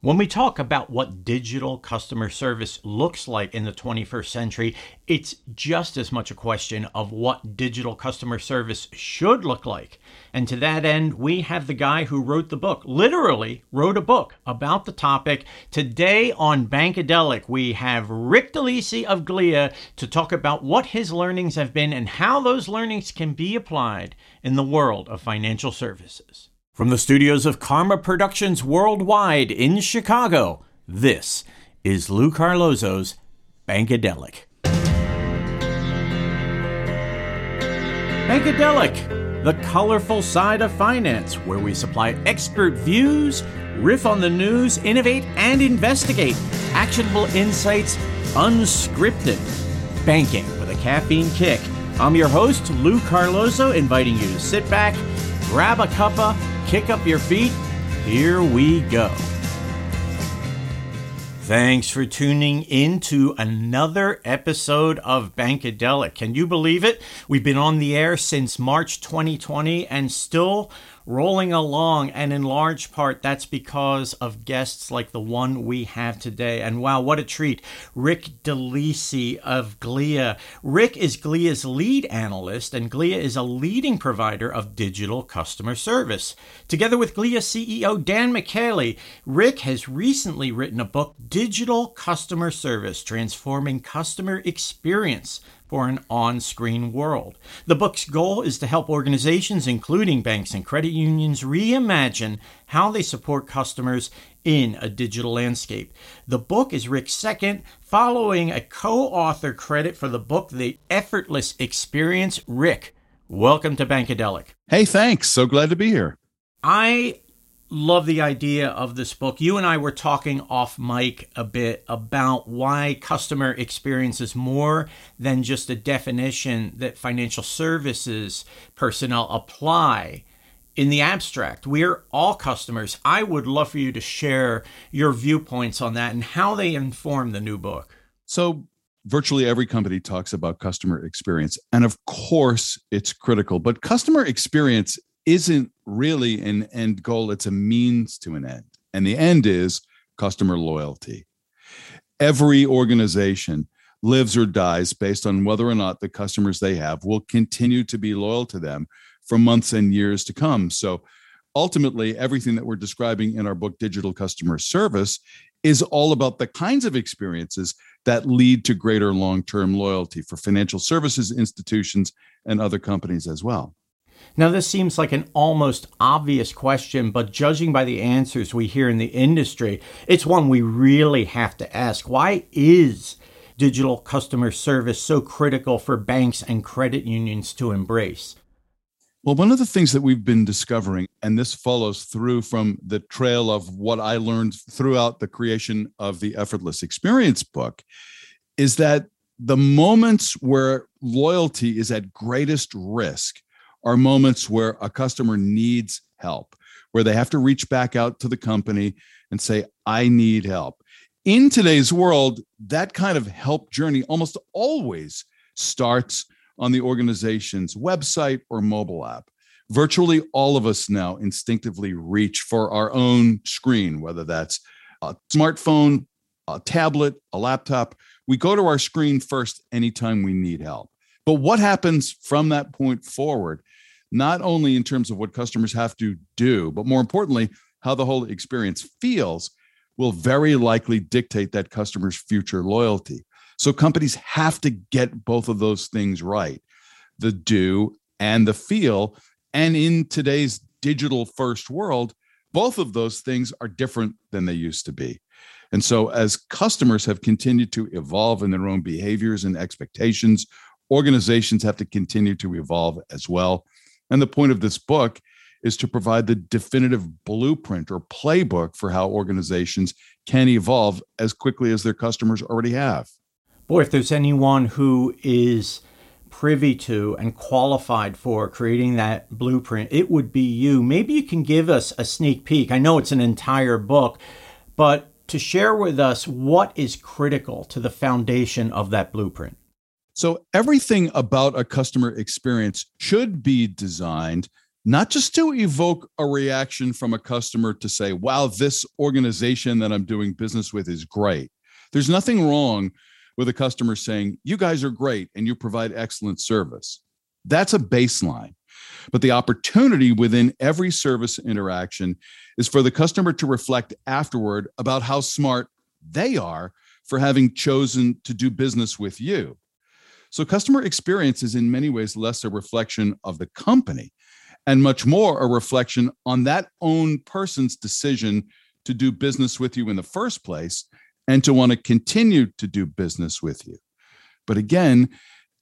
When we talk about what digital customer service looks like in the 21st century, it's just as much a question of what digital customer service should look like. And to that end, we have the guy who wrote the book, literally wrote a book about the topic. Today on Bankadelic, we have Rick DeLisi of Glia to talk about what his learnings have been and how those learnings can be applied in the world of financial services. From the studios of Karma Productions Worldwide in Chicago, this is Lou Carlozo's Bankadelic. Bankadelic, the colorful side of finance, where we supply expert views, riff on the news, innovate and investigate, actionable insights, unscripted, banking with a caffeine kick. I'm your host, Lou Carlozo, inviting you to sit back, grab a cuppa, kick up your feet. Here we go. Thanks for tuning in to another episode of Bankadelic. Can you believe it? We've been on the air since March 2020 and still rolling along. And in large part, that's because of guests like the one we have today. And wow, what a treat. Rick DeLisi of Glia. Rick is Glia's lead analyst, and Glia is a leading provider of digital customer service. Together with Glia CEO Dan Michaeli, Rick has recently written a book, Digital Customer Service Transforming Customer Experience for an on screen world. The book's goal is to help organizations, including banks and credit unions, reimagine how they support customers in a digital landscape. The book is Rick's second, following a co author credit for the book, The Effortless Experience. Rick, welcome to Bankadelic. Hey, thanks. So glad to be here. I love the idea of this book. You and I were talking off mic a bit about why customer experience is more than just a definition that financial services personnel apply in the abstract. We're all customers. I would love for you to share your viewpoints on that and how they inform the new book. So, virtually every company talks about customer experience. And of course, it's critical, but customer experience isn't really an end goal, it's a means to an end. And the end is customer loyalty. Every organization lives or dies based on whether or not the customers they have will continue to be loyal to them for months and years to come. So ultimately, everything that we're describing in our book, Digital Customer Service, is all about the kinds of experiences that lead to greater long term loyalty for financial services institutions and other companies as well. Now, this seems like an almost obvious question, but judging by the answers we hear in the industry, it's one we really have to ask. Why is digital customer service so critical for banks and credit unions to embrace? Well, one of the things that we've been discovering, and this follows through from the trail of what I learned throughout the creation of the Effortless Experience book, is that the moments where loyalty is at greatest risk are moments where a customer needs help, where they have to reach back out to the company and say, I need help. In today's world, that kind of help journey almost always starts on the organization's website or mobile app. Virtually all of us now instinctively reach for our own screen, whether that's a smartphone, a tablet, a laptop. We go to our screen first anytime we need help. But what happens from that point forward, not only in terms of what customers have to do, but more importantly, how the whole experience feels, will very likely dictate that customer's future loyalty. So companies have to get both of those things right the do and the feel. And in today's digital first world, both of those things are different than they used to be. And so, as customers have continued to evolve in their own behaviors and expectations, organizations have to continue to evolve as well. And the point of this book is to provide the definitive blueprint or playbook for how organizations can evolve as quickly as their customers already have. Boy, if there's anyone who is privy to and qualified for creating that blueprint, it would be you. Maybe you can give us a sneak peek. I know it's an entire book, but to share with us what is critical to the foundation of that blueprint. So, everything about a customer experience should be designed not just to evoke a reaction from a customer to say, wow, this organization that I'm doing business with is great. There's nothing wrong with a customer saying, you guys are great and you provide excellent service. That's a baseline. But the opportunity within every service interaction is for the customer to reflect afterward about how smart they are for having chosen to do business with you. So, customer experience is in many ways less a reflection of the company and much more a reflection on that own person's decision to do business with you in the first place and to want to continue to do business with you. But again,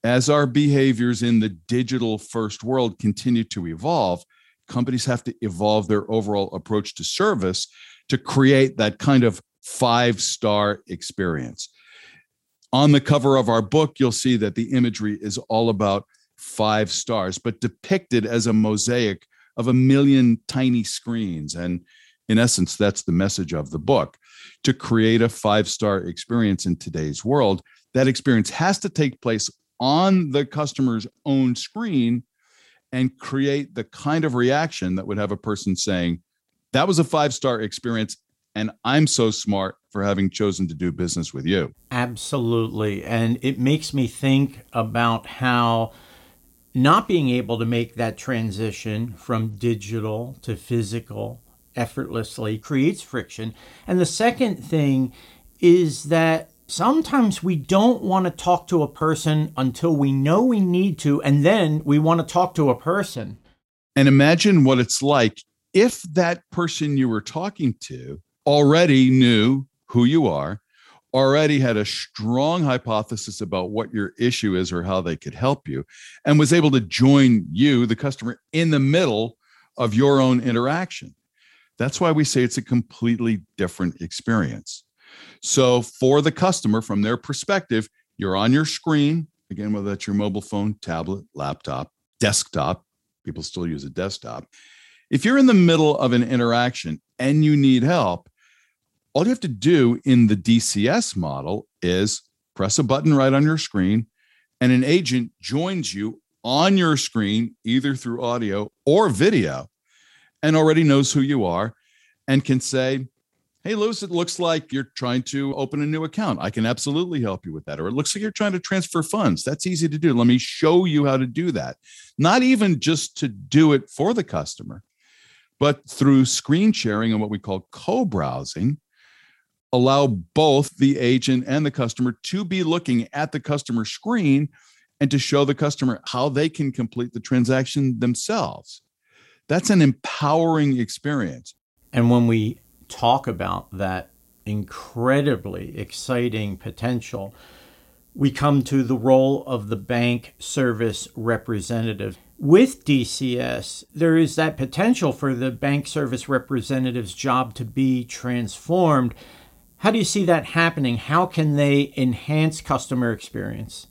as our behaviors in the digital first world continue to evolve, companies have to evolve their overall approach to service to create that kind of five star experience. On the cover of our book, you'll see that the imagery is all about five stars, but depicted as a mosaic of a million tiny screens. And in essence, that's the message of the book. To create a five star experience in today's world, that experience has to take place on the customer's own screen and create the kind of reaction that would have a person saying, That was a five star experience. And I'm so smart for having chosen to do business with you. Absolutely. And it makes me think about how not being able to make that transition from digital to physical effortlessly creates friction. And the second thing is that sometimes we don't want to talk to a person until we know we need to, and then we want to talk to a person. And imagine what it's like if that person you were talking to already knew who you are, already had a strong hypothesis about what your issue is or how they could help you, and was able to join you, the customer, in the middle of your own interaction. That's why we say it's a completely different experience. So, for the customer, from their perspective, you're on your screen, again, whether that's your mobile phone, tablet, laptop, desktop, people still use a desktop. If you're in the middle of an interaction and you need help, all you have to do in the DCS model is press a button right on your screen, and an agent joins you on your screen, either through audio or video, and already knows who you are and can say, Hey, Lewis, it looks like you're trying to open a new account. I can absolutely help you with that. Or it looks like you're trying to transfer funds. That's easy to do. Let me show you how to do that. Not even just to do it for the customer, but through screen sharing and what we call co browsing, allow both the agent and the customer to be looking at the customer screen and to show the customer how they can complete the transaction themselves. That's an empowering experience. And when we talk about that incredibly exciting potential, we come to the role of the bank service representative. With DCS, there is that potential for the bank service representative's job to be transformed. How do you see that happening? How can they enhance customer experience?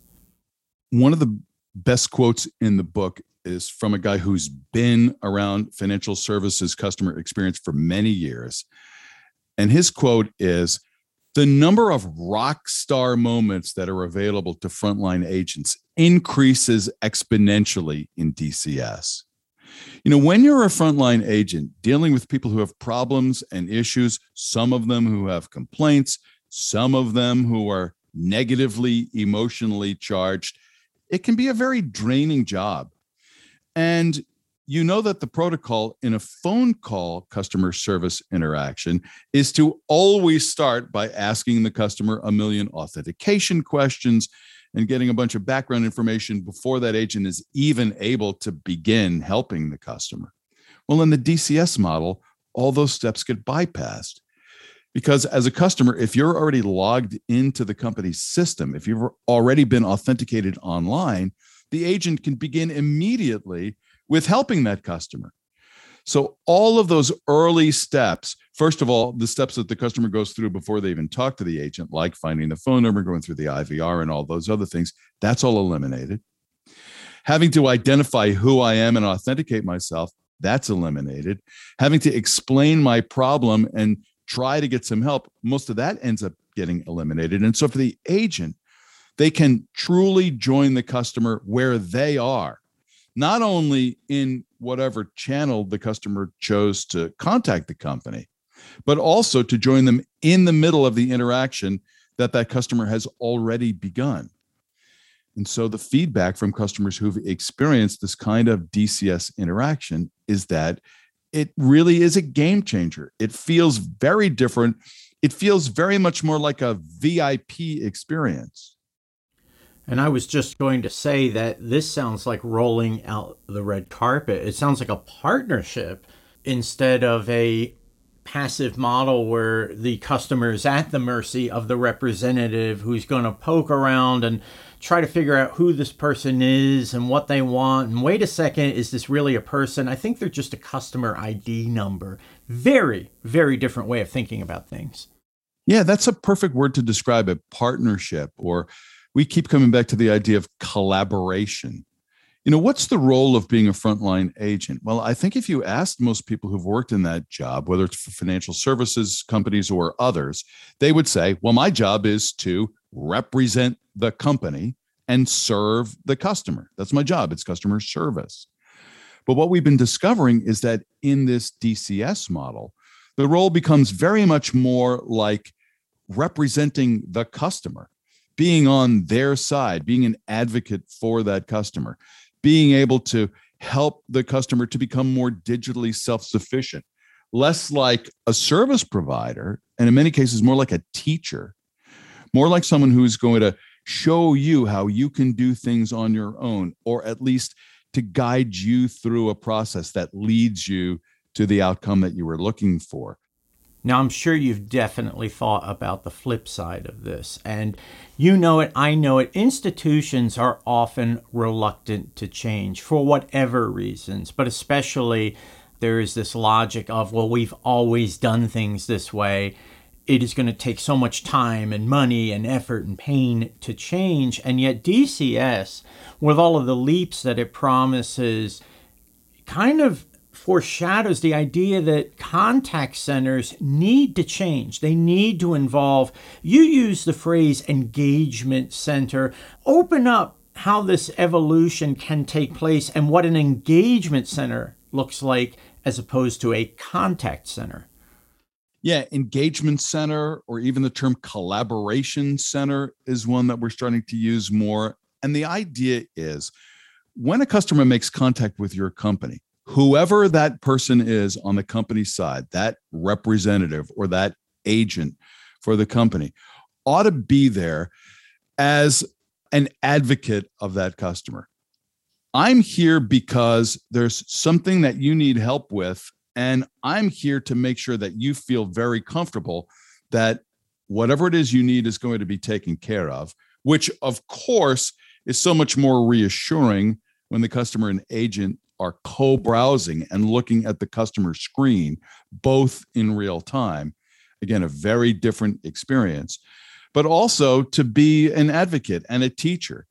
One of the best quotes in the book is from a guy who's been around financial services customer experience for many years. And his quote is the number of rock star moments that are available to frontline agents increases exponentially in DCS. You know, when you're a frontline agent dealing with people who have problems and issues, some of them who have complaints, some of them who are negatively emotionally charged, it can be a very draining job. And you know that the protocol in a phone call customer service interaction is to always start by asking the customer a million authentication questions and getting a bunch of background information before that agent is even able to begin helping the customer. Well, in the DCS model, all those steps get bypassed. Because as a customer, if you're already logged into the company's system, if you've already been authenticated online, the agent can begin immediately with helping that customer. So, all of those early steps, first of all, the steps that the customer goes through before they even talk to the agent, like finding the phone number, going through the IVR, and all those other things, that's all eliminated. Having to identify who I am and authenticate myself, that's eliminated. Having to explain my problem and try to get some help, most of that ends up getting eliminated. And so, for the agent, they can truly join the customer where they are not only in whatever channel the customer chose to contact the company, but also to join them in the middle of the interaction that that customer has already begun. And so the feedback from customers who've experienced this kind of DCS interaction is that it really is a game changer. It feels very different. It feels very much more like a VIP experience. And I was just going to say that this sounds like rolling out the red carpet. It sounds like a partnership instead of a passive model where the customer is at the mercy of the representative who's going to poke around and try to figure out who this person is and what they want. And wait a second, is this really a person? I think they're just a customer ID number. Very, very different way of thinking about things. Yeah, that's a perfect word to describe a partnership, or we keep coming back to the idea of collaboration. You know what's the role of being a frontline agent? Well i think if you asked most people who've worked in that job whether it's for financial services companies or others they would say well my job is to represent the company and serve the customer. That's my job. It's customer service. But what we've been discovering is that in this dcs model the role becomes very much more like representing the customer being on their side, being an advocate for that customer being able to help the customer to become more digitally self sufficient, less like a service provider, and in many cases, more like a teacher, more like someone who's going to show you how you can do things on your own, or at least to guide you through a process that leads you to the outcome that you were looking for. Now, I'm sure you've definitely thought about the flip side of this. And you know it, I know it. Institutions are often reluctant to change for whatever reasons, but especially there is this logic of, well, we've always done things this way. It is going to take so much time and money and effort and pain to change. And yet, DCS, with all of the leaps that it promises, kind of foreshadows the idea that contact centers need to change. They need to involve, you use the phrase engagement center. Open up how this evolution can take place and what an engagement center looks like as opposed to a contact center. Yeah, engagement center or even the term collaboration center is one that we're starting to use more. And the idea is when a customer makes contact with your company, whoever that person is on the company side, that representative or that agent for the company, ought to be there as an advocate of that customer. I'm here because there's something that you need help with. And I'm here to make sure that you feel very comfortable that whatever it is you need is going to be taken care of, which of course is so much more reassuring when the customer and agent are co-browsing and looking at the customer screen both in real time. Again a very different experience but also to be an advocate and a teacher.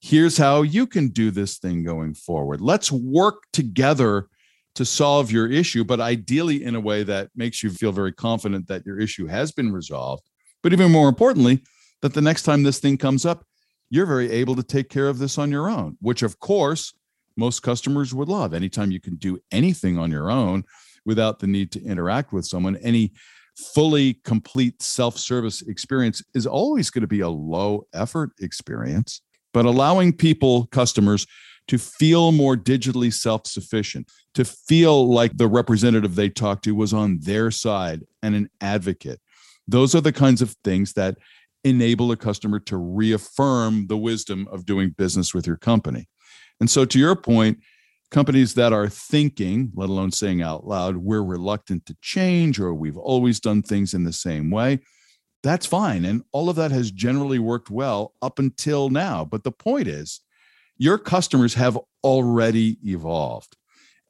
Here's how you can do this thing going forward. Let's work together to solve your issue but ideally in a way that makes you feel very confident that your issue has been resolved but even more importantly that the next time this thing comes up you're very able to take care of this on your own which of course most customers would love. Anytime you can do anything on your own without the need to interact with someone, any fully complete self service experience is always going to be a low effort experience. But allowing people, customers, to feel more digitally self sufficient, to feel like the representative they talked to was on their side and an advocate. Those are the kinds of things that enable a customer to reaffirm the wisdom of doing business with your company. And so, to your point, companies that are thinking, let alone saying out loud, we're reluctant to change or we've always done things in the same way, that's fine. And all of that has generally worked well up until now. But the point is, your customers have already evolved.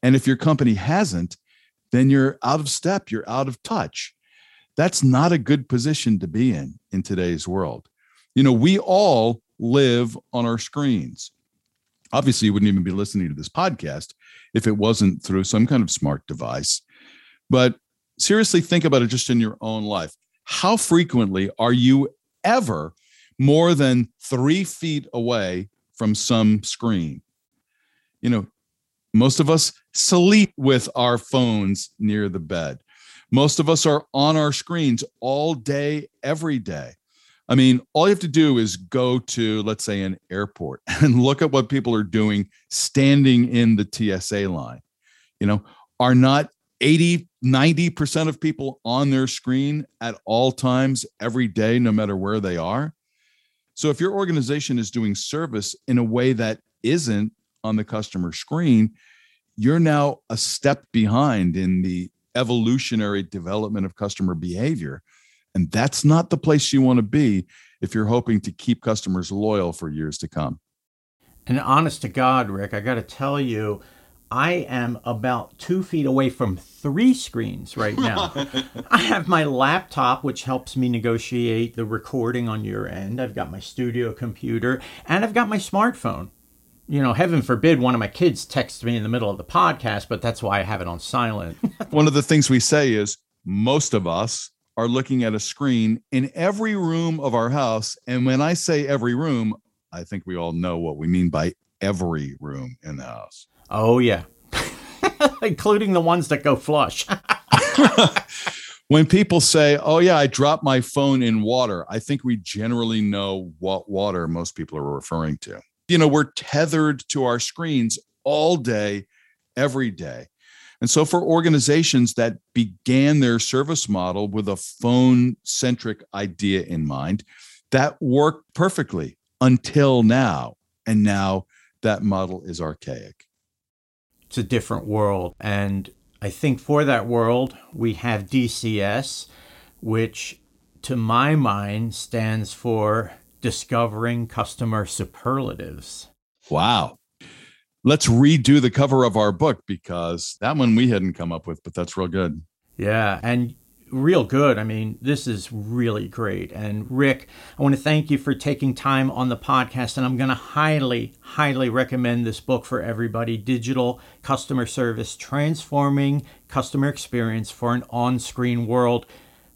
And if your company hasn't, then you're out of step, you're out of touch. That's not a good position to be in in today's world. You know, we all live on our screens obviously you wouldn't even be listening to this podcast if it wasn't through some kind of smart device but seriously think about it just in your own life how frequently are you ever more than three feet away from some screen you know Most of us sleep with our phones near the bed. Most of us are on our screens all day, every day. I mean, all you have to do is go to, let's say, an airport and look at what people are doing standing in the TSA line. You know, are not 80, 90% of people on their screen at all times, every day, no matter where they are? So if your organization is doing service in a way that isn't on the customer screen, you're now a step behind in the evolutionary development of customer behavior. And that's not the place you want to be if you're hoping to keep customers loyal for years to come. And honest to God, Rick, I got to tell you, I am about two feet away from three screens right now. I have my laptop, which helps me negotiate the recording on your end. I've got my studio computer, and I've got my smartphone you know, heaven forbid one of my kids texts me in the middle of the podcast, but that's why I have it on silent. one of the things we say is most of us are looking at a screen in every room of our house. And when I say every room, I think we all know what we mean by every room in the house. Oh, yeah. Including the ones that go flush. when people say, Oh, yeah, I dropped my phone in water, I think we generally know what water most people are referring to you know, we're tethered to our screens all day, every day. And so, for organizations that began their service model with a phone centric idea in mind, that worked perfectly until now. And now that model is archaic. It's a different world. And I think for that world, we have DCS, which to my mind stands for discovering customer superlatives. Wow. Let's redo the cover of our book because that one we hadn't come up with, but that's real good. Yeah. And real good. I mean, this is really great. And Rick, I want to thank you for taking time on the podcast. And I'm going to highly, highly recommend this book for everybody Digital Customer Service Transforming Customer Experience for an On Screen World.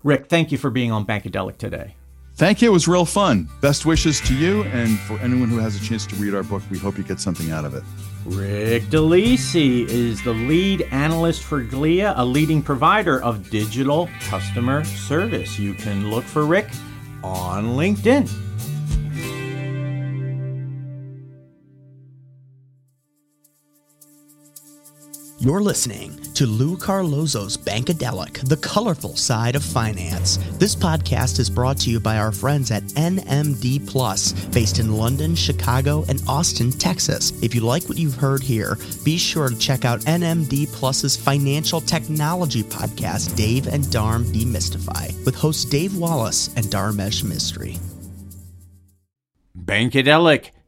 Rick, thank you for being on Bankadelic today. Thank you. It was real fun. Best wishes to you. And for anyone who has a chance to read our book, we hope you get something out of it. Rick DeLisi is the lead analyst for Glia, a leading provider of digital customer service. You can look for Rick on LinkedIn. You're listening to Lou Carlozo's Bankadelic, the colorful side of finance. This podcast is brought to you by our friends at NMD Plus, based in London, Chicago, and Austin, Texas. If you like what you've heard here, be sure to check out NMD Plus's financial technology podcast, Dave and Dharm Demystify, with hosts Dave Wallace and Dharmesh Mistry. Bankadelic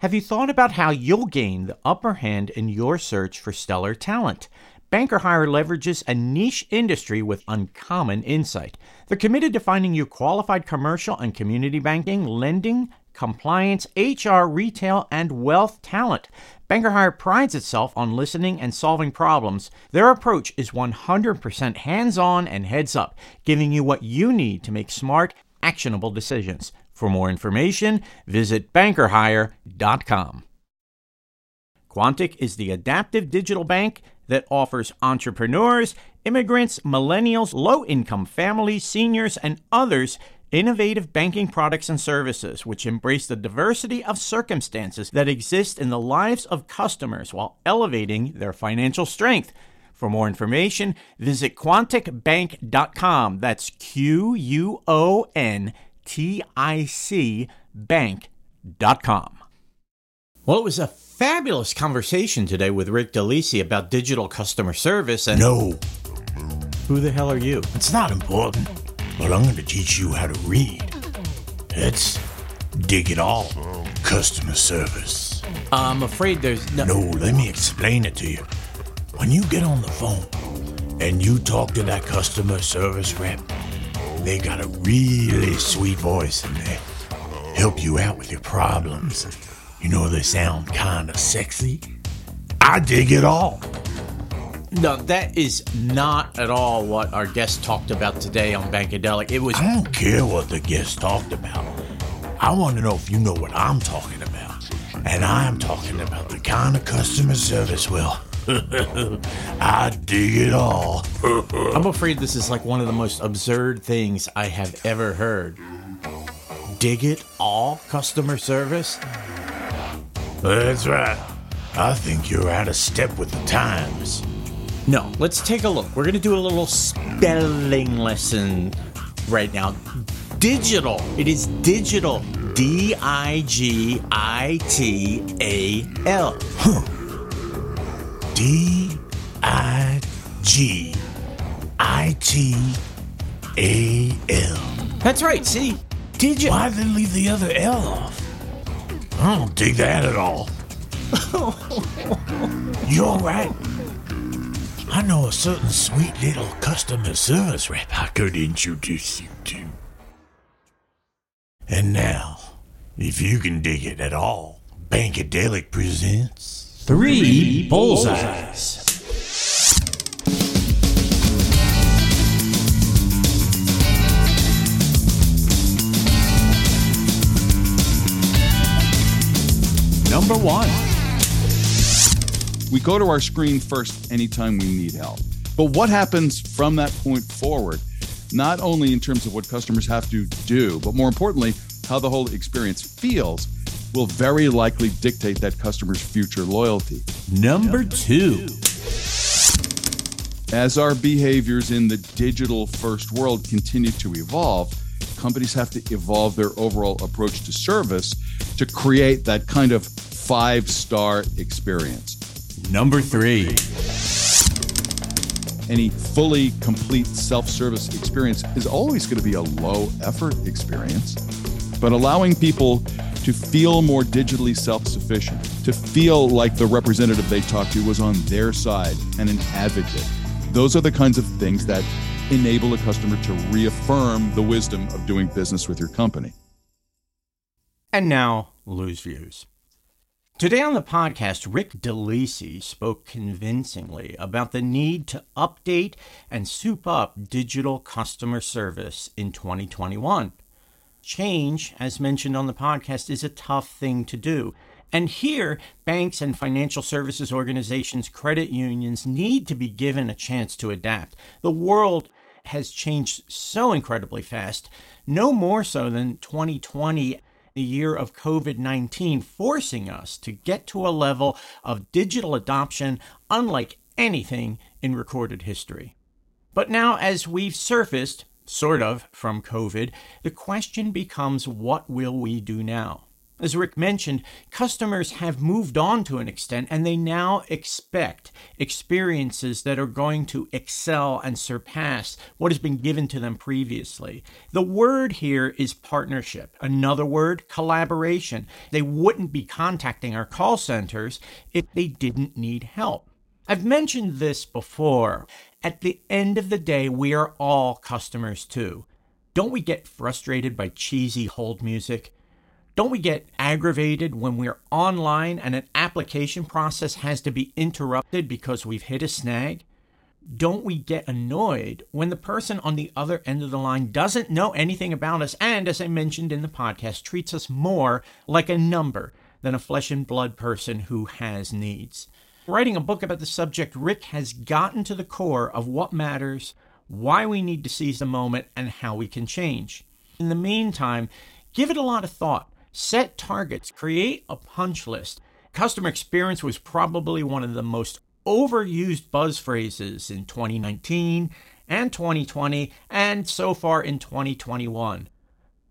Have you thought about how you'll gain the upper hand in your search for stellar talent? Banker Hire leverages a niche industry with uncommon insight. They're committed to finding you qualified commercial and community banking, lending, compliance, HR, retail, and wealth talent. Banker Hire prides itself on listening and solving problems. Their approach is 100% hands on and heads up, giving you what you need to make smart, actionable decisions. For more information, visit bankerhire.com. Quontic is the adaptive digital bank that offers entrepreneurs, immigrants, millennials, low income families, seniors, and others innovative banking products and services which embrace the diversity of circumstances that exist in the lives of customers while elevating their financial strength. For more information, visit quonticbank.com. That's Q U O N ticbank.com. Well, it was a fabulous conversation today with Rick DeLisi about digital customer service and. No. Who the hell are you? It's not important, but I'm going to teach you how to read. It's dig it all. Customer service. I'm afraid there's no. No, let me explain it to you. when you get on the phone and you talk to that customer service rep, they got a really sweet voice and they help you out with your problems. You know, they sound kind of sexy. I dig it all. No, that is not at all what our guest talked about today on Bankadelic. It was I don't care what the guest talked about. I want to know if you know what I'm talking about. And I'm talking about the kind of customer service, well, I dig it all. I'm afraid this is like one of the most absurd things I have ever heard. Dig it all customer service? That's right. I think you're out of step with the times. No, let's take a look. We're going to do a little spelling lesson right now. Digital. It is digital. D I G I T A L. D I G I T A L. That's right. See? Digital. Why did they leave the other L off? I don't dig that at all. you alright? I know a certain sweet little customer service rep I could introduce you to. And now, if you can dig it at all, Bankadelic presents Three bullseyes. Number one. We go to our screen first anytime we need help. But what happens from that point forward, not only in terms of what customers have to do, but more importantly, how the whole experience feels, will very likely dictate that customer's future loyalty. Number two. As our behaviors in the digital first world continue to evolve, companies have to evolve their overall approach to service to create that kind of five star experience. Number three. Any fully complete self service experience is always going to be a low effort experience, but allowing people to feel more digitally self sufficient, to feel like the representative they talked to was on their side and an advocate. Those are the kinds of things that enable a customer to reaffirm the wisdom of doing business with your company. And now, Lou's Views. Today on the podcast, Rick DeLisi spoke convincingly about the need to update and soup up digital customer service in 2021. Change, as mentioned on the podcast, is a tough thing to do. And here, banks and financial services organizations, credit unions need to be given a chance to adapt. The world has changed so incredibly fast, no more so than 2020 the year of COVID 19, forcing us to get to a level of digital adoption unlike anything in recorded history. But now, as we've surfaced, sort of, from COVID, the question becomes what will we do now? As Rick mentioned, customers have moved on to an extent and they now expect experiences that are going to excel and surpass what has been given to them previously. The word here is partnership. Another word, collaboration. They wouldn't be contacting our call centers if they didn't need help. I've mentioned this before. At the end of the day, we are all customers too. Don't we get frustrated by cheesy hold music? Don't we get aggravated when we're online and an application process has to be interrupted because we've hit a snag? Don't we get annoyed when the person on the other end of the line doesn't know anything about us and, as I mentioned in the podcast, treats us more like a number than a flesh and blood person who has needs? Writing a book about the subject, Rick has gotten to the core of what matters, why we need to seize the moment, and how we can change. In the meantime, give it a lot of thought set targets, create a punch list. Customer experience was probably one of the most overused buzz phrases in 2019 and 2020, and so far in 2021.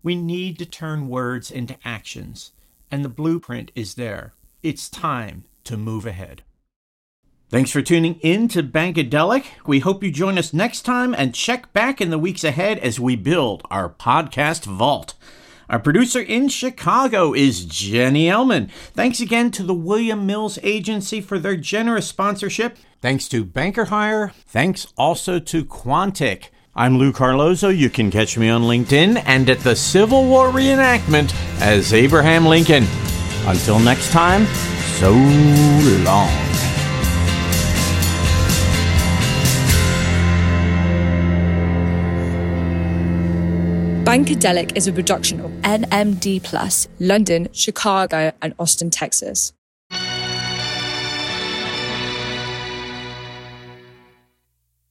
We need to turn words into actions, and the blueprint is there. It's time to move ahead. Thanks for tuning in to Bankadelic. We hope you join us next time and check back in the weeks ahead as we build our podcast vault. Our producer in Chicago is Jenny Ellman. Thanks again to the William Mills Agency for their generous sponsorship. Thanks to Banker Hire. Thanks also to Quontic. I'm Lou Carlozo. You can catch me on LinkedIn and at the Civil War reenactment as Abraham Lincoln. Until next time, so long. Bankadelic is a production of NMD Plus, London, Chicago, and Austin, Texas.